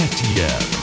Yeah.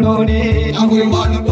노래 한국에 많은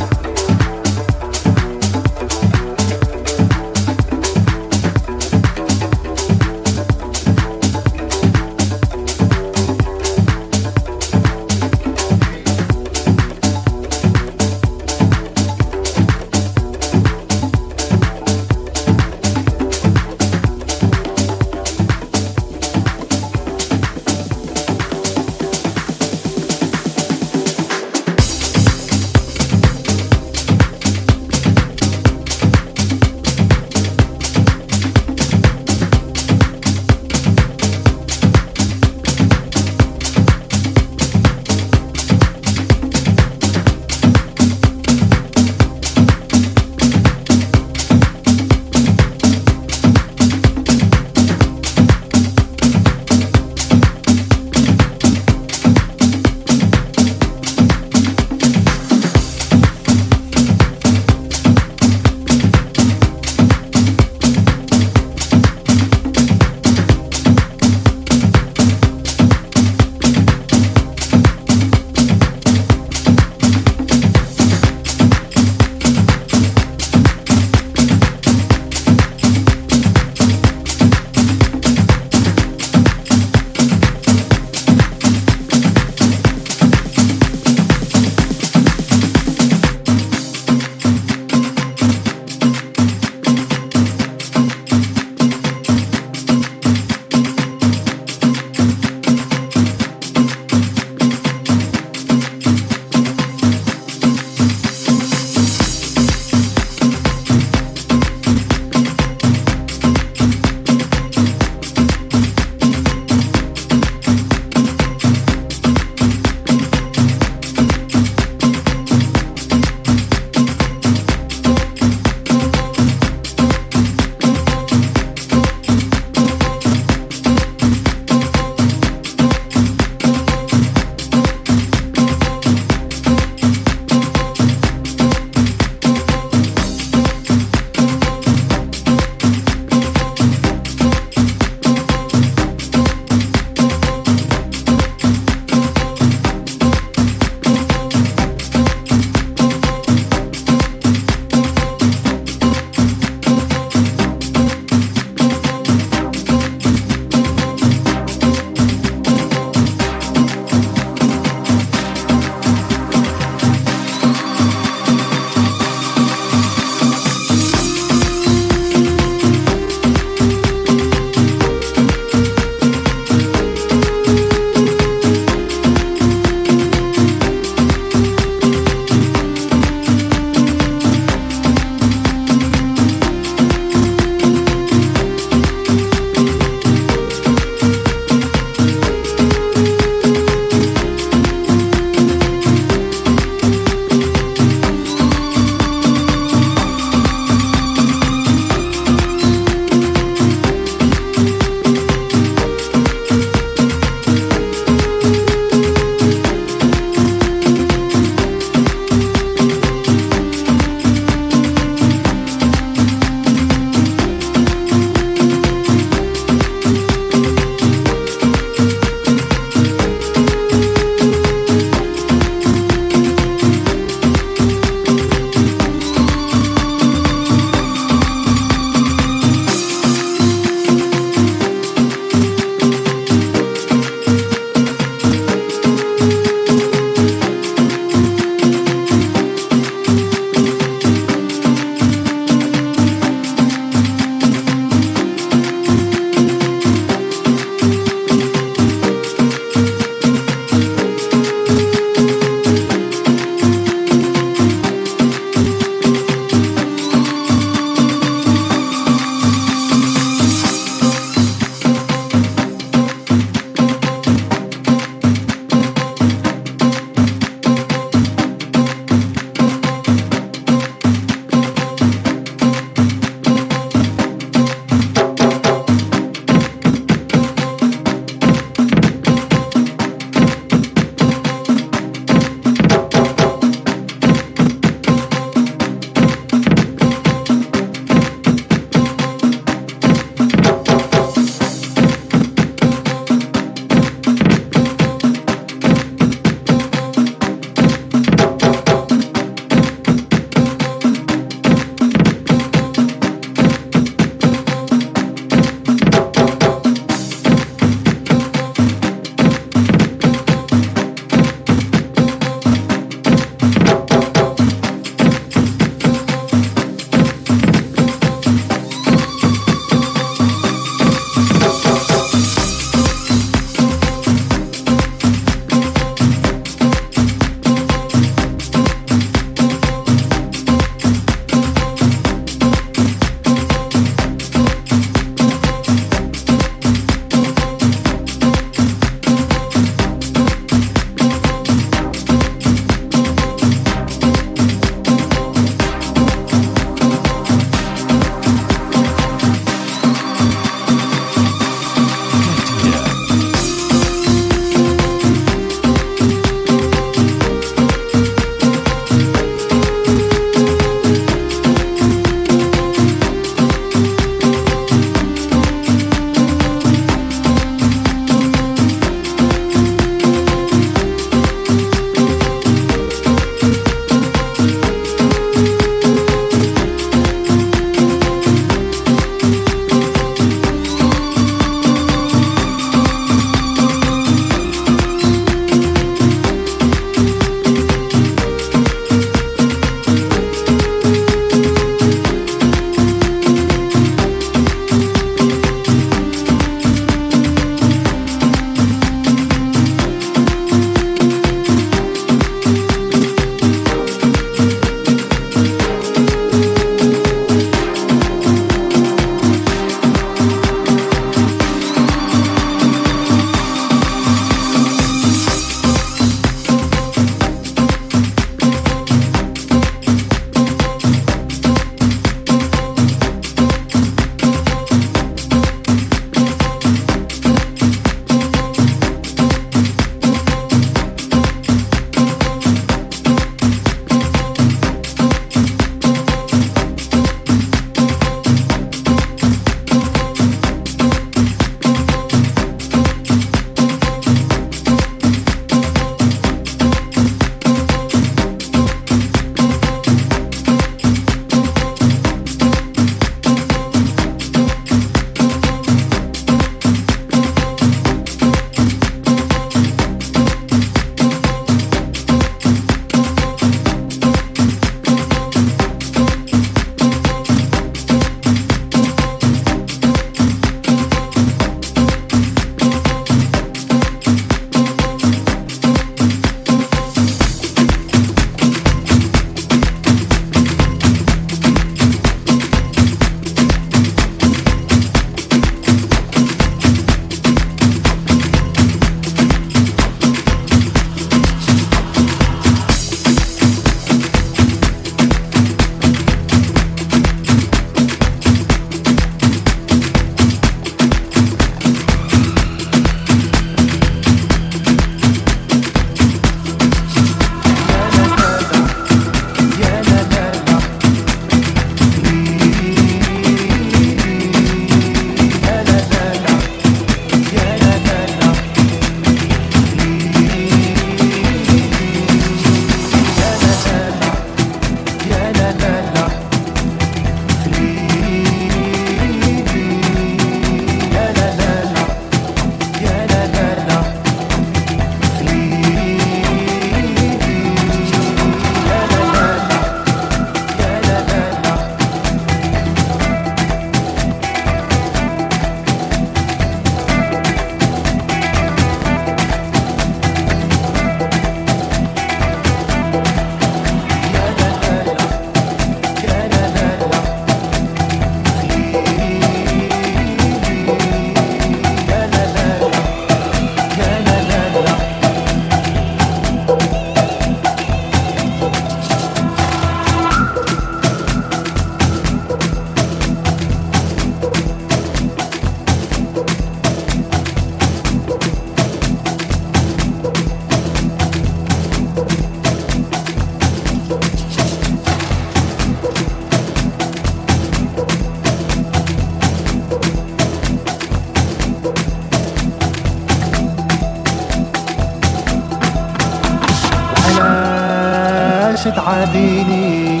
تعاديني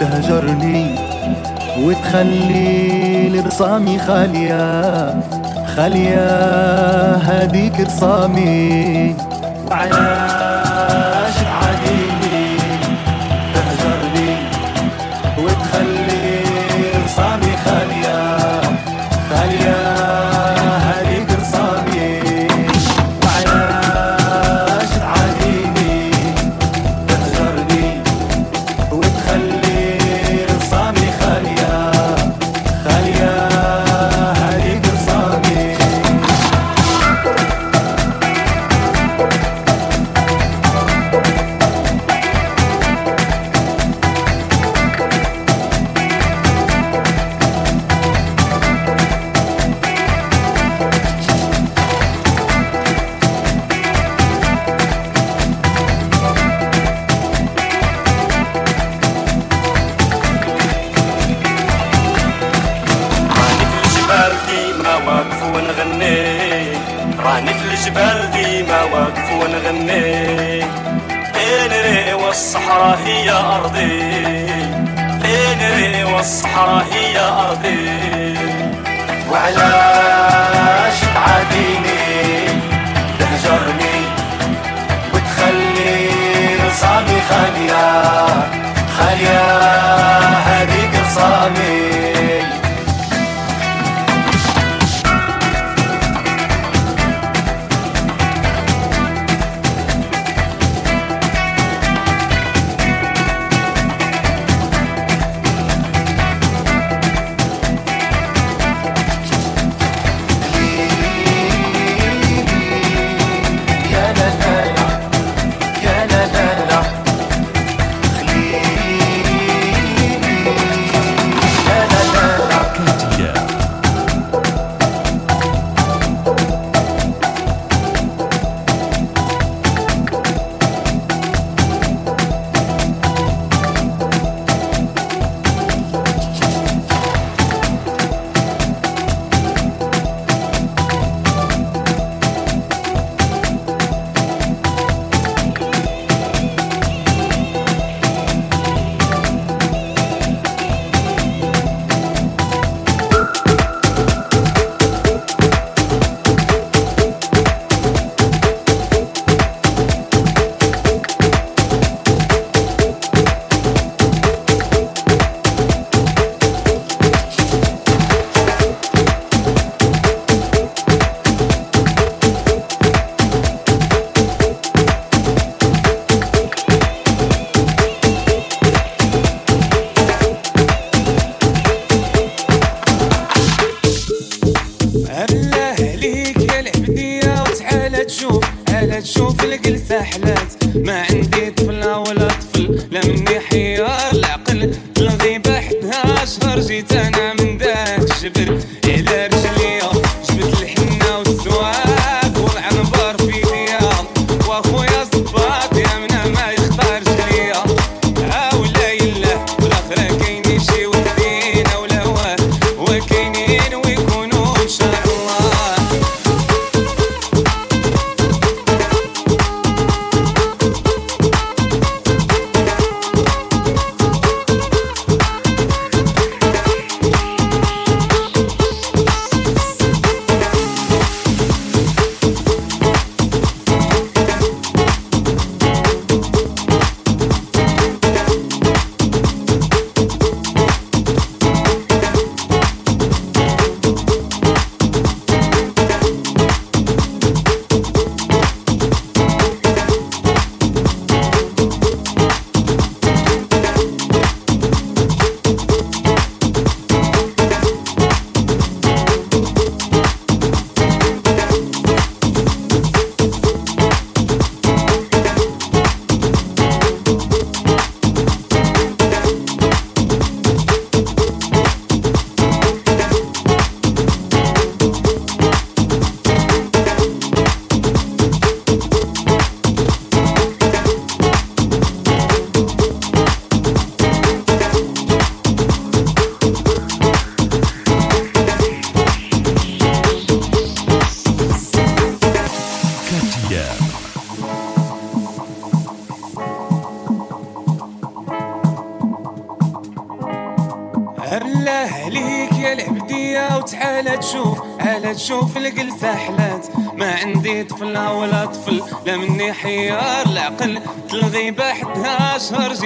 تهجرني وتخلي لرسامي خالية خالية هاديك رسامي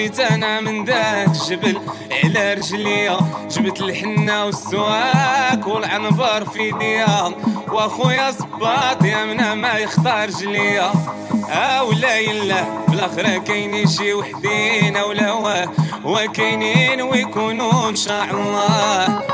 جيت أنا من ذاك الجبل على رجليا جبت الحنة والسواك والعنبر في يديا. وأخويا صباط يا منا ما يختار رجليا آه ولا يلا بالاخرى كاينين شي وحدين ولا واه وكاينين ويكونوا إن شاء الله.